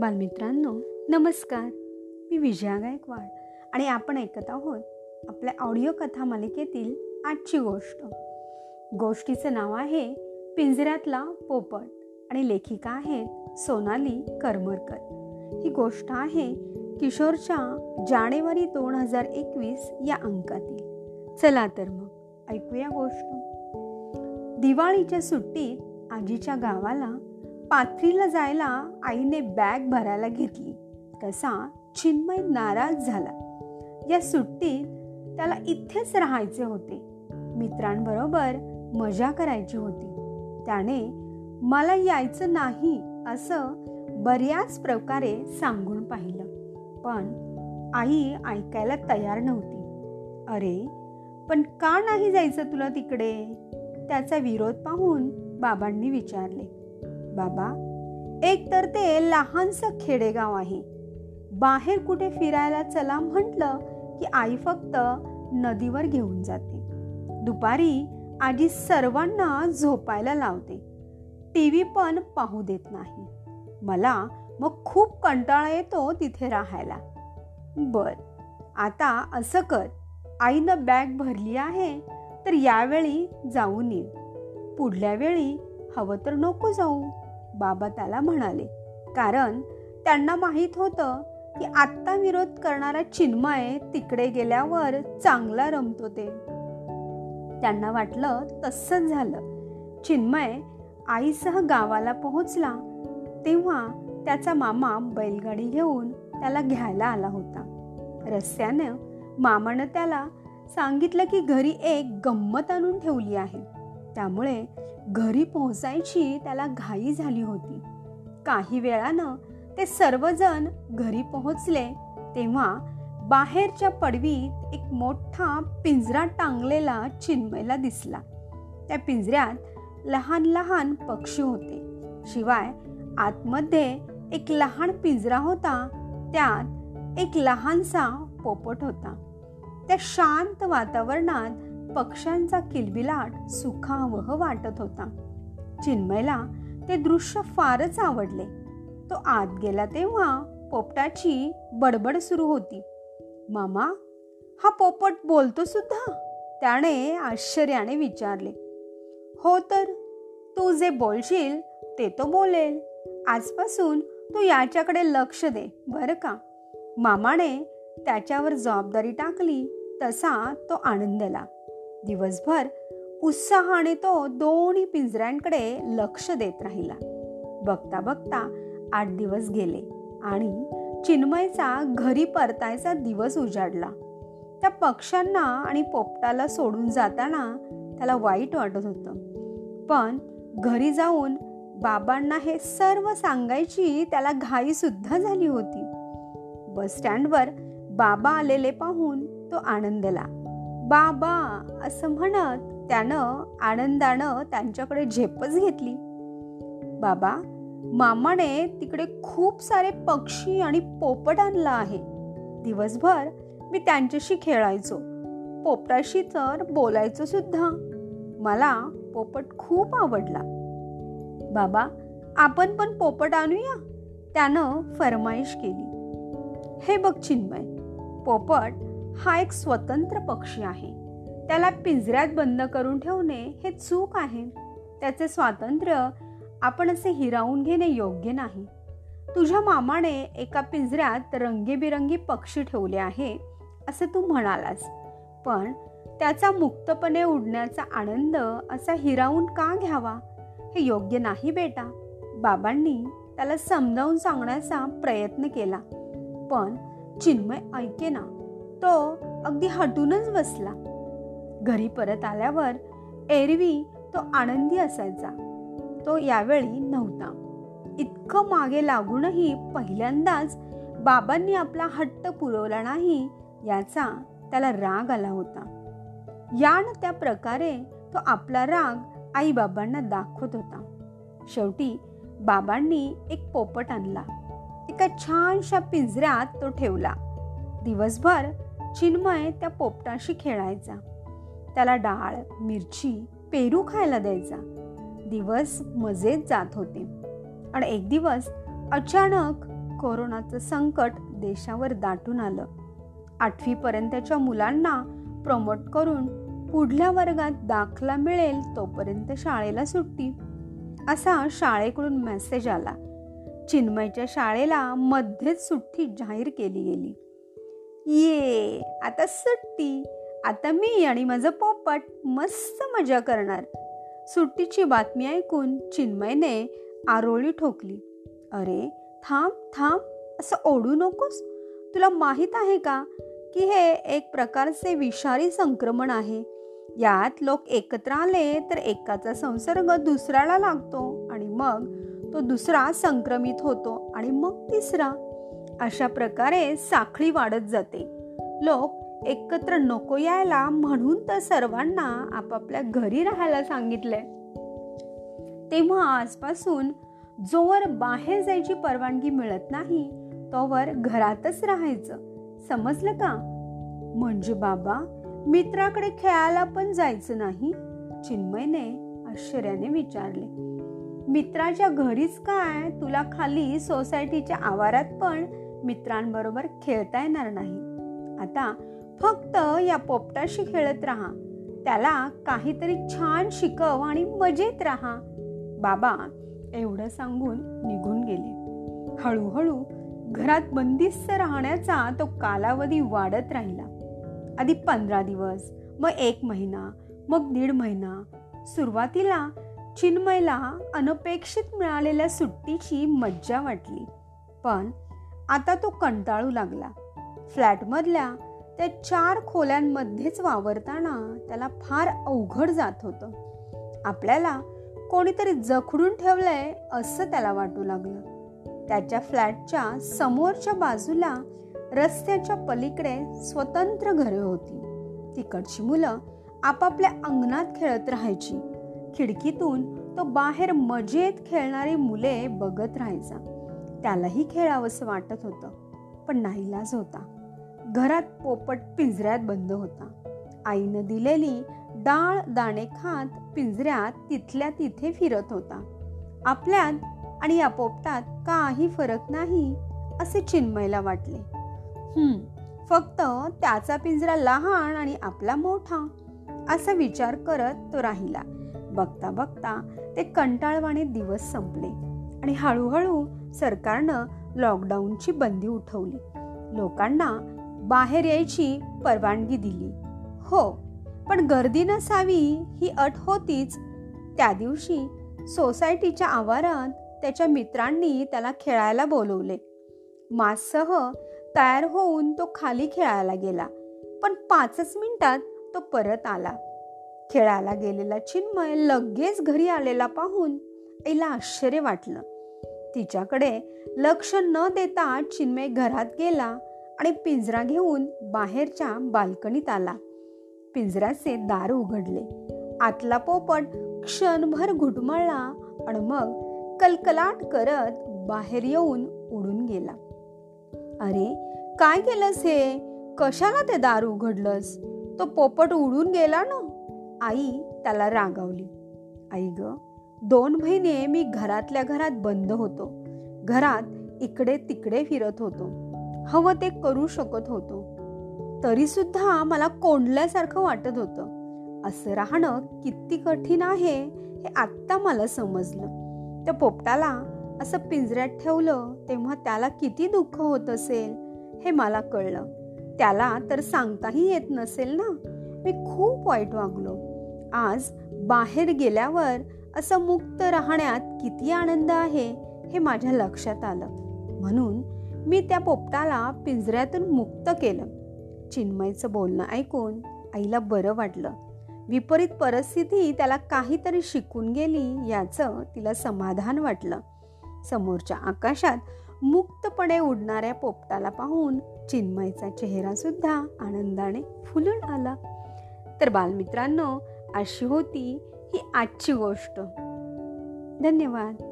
बालमित्रांनो नमस्कार. मी विजया गायकवाड आणि आपण ऐकत आहोत आपल्या ऑडिओ कथा मालिकेतील आजची गोष्ट. गोष्टीचं नाव आहे पिंजऱ्यातला पोपट आणि लेखिका आहेत सोनाली करमरकर. ही गोष्ट आहे किशोरच्या जानेवारी दोन हजार एकवीस या अंकातील. चला तर मग ऐकूया गोष्ट. दिवाळीच्या सुट्टीत आजीच्या गावाला पाथरीला जायला आईने बॅग भरायला घेतली. तसा चिन्मय नाराज झाला. या सुट्टीत त्याला इथेच राहायचे होते. मित्रांबरोबर मजा करायची होती. त्याने मला यायचं नाही असं बऱ्याच प्रकारे सांगून पाहिलं. पण आई ऐकायला तयार नव्हती. अरे पण का नाही जायचं तुला तिकडे? त्याचा विरोध पाहून बाबांनी विचारले. बाबा एक तर ते लहानसं खेडेगाव आहे. बाहेर कुठे फिरायला चला म्हटलं की आई फक्त नदीवर घेऊन जाते. दुपारी आजी सर्वांना झोपायला लावते. टी व्ही पण पाहू देत नाही. मला मग खूप कंटाळा येतो तिथे राहायला. बर आता असं कर. आईनं बॅग भरली आहे तर यावेळी जाऊन ये. पुढल्या वेळी हवं तर नको जाऊ. बाबा त्याला म्हणाले. कारण त्यांना माहीत होतं की आत्ता विरोध करणारा चिन्मय तिकडे गेल्यावर चांगला रमतो ते. त्यांना वाटलं तसंच झालं. चिन्मय आईसह गावाला पोहोचला. तेव्हा त्याचा मामा बैलगाडी घेऊन त्याला घ्यायला आला होता. रस्त्यानं मामानं त्याला सांगितलं की घरी एक गंमत आणून ठेवली आहे. त्यामुळे घरी पोहोचायची त्याला घाई झाली होती. काही वेळानं ते सर्वजण घरी पोहोचले तेव्हा बाहेरच्या पडवीत एक मोठा पिंजरा टांगलेला चिन्मयला दिसला. त्या पिंजऱ्यात लहान लहान पक्षी होते. शिवाय आतमध्ये एक लहान पिंजरा होता. त्यात एक लहानसा पोपट होता. त्या शांत वातावरणात पक्ष्यांचा किलबिलाट सुखावह वाटत होता. चिन्मयला ते दृश्य फारच आवडले. तो आत गेला तेव्हा पोपटाची बडबड सुरू होती. मामा हा पोपट बोलतो सुद्धा? त्याने आश्चर्याने विचारले. हो तर तू जे बोलशील ते तो बोलेल. आजपासून तू याच्याकडे लक्ष दे बरं का? मामाने त्याच्यावर जबाबदारी टाकली तसा तो आनंदला. दिवसभर उत्साहाने तो दोन्ही पिंजऱ्यांकडे लक्ष देत राहिला. बघता बघता आठ दिवस गेले आणि चिन्मयचा घरी परतायचा दिवस उजाडला. त्या पक्ष्यांना आणि पोपटाला सोडून जाताना त्याला वाईट वाटत होतं. पण घरी जाऊन बाबांना हे सर्व सांगायची त्याला घाईसुद्धा झाली होती. बस स्टँडवर बाबा आलेले पाहून तो आनंदला बाबा असं म्हणत त्यानं आनंदानं त्यांच्याकडे झेपच घेतली. बाबा मामाने तिकडे खूप सारे पक्षी आणि पोपट आणला आहे. दिवसभर मी त्यांच्याशी खेळायचो. पोपटाशी तर बोलायचो सुद्धा. मला पोपट खूप आवडला. बाबा आपण पण पोपट आणूया? त्यानं फरमाईश केली. हे बघ चिन्मय पोपट हा एक स्वतंत्र पक्षी आहे. त्याला पिंजऱ्यात बंद करून ठेवणे हे चूक आहे. त्याचे स्वातंत्र्य आपण असे हिरावून घेणे योग्य नाही. तुझ्या मामाने एका पिंजऱ्यात रंगीबिरंगी पक्षी ठेवले आहे असे तू म्हणालास. पण त्याचा मुक्तपणे उडण्याचा आनंद असा हिरावून का घ्यावा? हे योग्य नाही बेटा. बाबांनी त्याला समजावून सांगण्याचा प्रयत्न केला. पण चिन्मय ऐके ना तो अगदी हटूनच बसला. घरी परत आल्यावर एरवी तो आनंदी असायचा. तो यावेळी नव्हता. इतकं मागे लागूनही पहिल्यांदाच बाबांनी आपला हट्ट पुरवला नाही याचा त्याला राग आला होता. यान त्या प्रकारे तो आपला राग आई बाबांना दाखवत होता. शेवटी बाबांनी एक पोपट आणला. एका छानशा पिंजऱ्यात तो ठेवला. दिवसभर चिन्मय त्या पोपटाशी खेळायचा. त्याला डाळ मिरची पेरू खायला द्यायचा. दिवस मजेत जात होते. आणि एक दिवस अचानक कोरोनाचं संकट देशावर दाटून आलं. आठवीपर्यंतच्या मुलांना प्रमोट करून पुढल्या वर्गात दाखला मिळेल तोपर्यंत शाळेला सुट्टी. असा शाळेकडून मेसेज आला. चिन्मयच्या शाळेला मध्येच सुट्टी जाहीर केली गेली. ये आता सुट्टी. आता मी आणि माझं पोपट मस्त मजा करणार. सुट्टीची बातमी ऐकून चिन्मयने आरोळी ठोकली. अरे थांब थांब असं ओढू नकोस. तुला माहीत आहे का की हे एक प्रकारचे विषारी संक्रमण आहे? यात लोक एकत्र आले तर एकाचा संसर्ग दुसऱ्याला लागतो आणि मग तो दुसरा संक्रमित होतो आणि मग तिसरा. अशा प्रकारे साखळी वाढत जाते. लोक एकत्र नको यायला म्हणून तर सर्वांना आपापल्या घरी राहायला सांगितलंय. तेव्हा आजपासून जोवर बाहेर जायची परवानगी मिळत नाही तोवर घरातच राहायचं. समजलं का? म्हणजे बाबा मित्राकडे खेळायला पण जायचं नाही चिन्मयने आश्चर्याने विचारले. मित्राच्या घरीच काय? तुला खाली सोसायटीच्या आवारात पण मित्रांबरोबर खेळता येणार नाही. आता फक्त या पोपटाशी खेळत राहा. त्याला काहीतरी छान शिकव आणि मजेत राहा. बाबा एवढं सांगून निघून गेले. हळूहळू घरात बंदिस्त राहण्याचा तो कालावधी वाढत राहिला. आधी पंधरा दिवस मग एक महिना मग दीड महिना. सुरुवातीला चिन्मयला अनपेक्षित मिळालेल्या सुट्टीची मज्जा वाटली. पण आता तो कंटाळू लागला. फ्लॅटमधल्या त्या चार खोल्यांमध्येच वावरताना त्याला फार अवघड जात होतं. आपल्याला कोणीतरी जखडून ठेवलंय असं त्याला वाटू लागलं. त्याच्या फ्लॅटच्या समोरच्या बाजूला रस्त्याच्या पलीकडे स्वतंत्र घरे होती. तिकडची मुलं आपापल्या अंगणात खेळत राहायची. खिडकीतून तो बाहेर मजेत खेळणारी मुले बघत राहायचा. त्यालाही खेळावंसं वाटत होतं. पण नाईलाज होता. घरात पोपट पिंजऱ्यात बंद होता. आईनं दिलेली डाळ दाणे खात पिंजऱ्यात तिथल्या तिथे फिरत होता. आपल्यात आणि या पोपटात काही फरक नाही असे चिन्मयला वाटले. हम्म फक्त त्याचा पिंजरा लहान आणि आपला मोठा असा विचार करत तो राहिला. बघता बघता ते कंटाळवाणे दिवस संपले आणि हळूहळू सरकारनं लॉकडाऊनची बंदी उठवली. लोकांना बाहेर यायची परवानगी दिली. हो पण गर्दी नसावी ही अट होतीच. त्या दिवशी सोसायटीच्या आवारात त्याच्या मित्रांनी त्याला खेळायला बोलवले. माससह तयार होऊन तो खाली खेळायला गेला पण पाचच मिनिटात तो परत आला. खेळायला गेलेला चिन्मय लगेच घरी आलेला पाहून आईला आश्चर्य वाटलं. तिच्याकडे लक्ष न देता चिन्मय घरात गेला आणि पिंजरा घेऊन बाहेरच्या बाल्कनीत आला. पिंजऱ्याचे दार उघडले. आतला पोपट क्षणभर घुटमळला आणि मग कलकलाट करत बाहेर येऊन उडून गेला. अरे काय केलंस हे? कशाला ते दार उघडलंस? तो पोपट उडून गेला ना. आई त्याला रागावली. आई ग दोन महिने मी घरातल्या घरात बंद होतो. घरात इकडे तिकडे फिरत होतो. हवं ते करू शकत होतो. तरीसुद्धा मला कोंडल्यासारखं वाटत होतं. असं राहणं किती कठीण आहे हे आत्ता मला समजलं. त्या पोपटाला असं पिंजऱ्यात ठेवलं तेव्हा त्याला किती दुःख होत असेल हे मला कळलं. त्याला तर सांगताही येत नसेल ना. मी खूप वाईट वागलो. आज बाहेर गेल्यावर असं मुक्त राहण्यात किती आनंद आहे हे माझ्या लक्षात आलं. म्हणून मी त्या पोपटाला पिंजऱ्यातून मुक्त केलं. चिन्मयचं बोलणं ऐकून आईला बरं वाटलं. विपरीत परिस्थिती त्याला काहीतरी शिकून गेली याचं तिला समाधान वाटलं. समोरच्या आकाशात मुक्तपणे उडणाऱ्या पोपटाला पाहून चिन्मयचा चेहरा सुद्धा आनंदाने फुलून आला. तर बालमित्रांनो अशी होती ही आजची गोष्ट. धन्यवाद.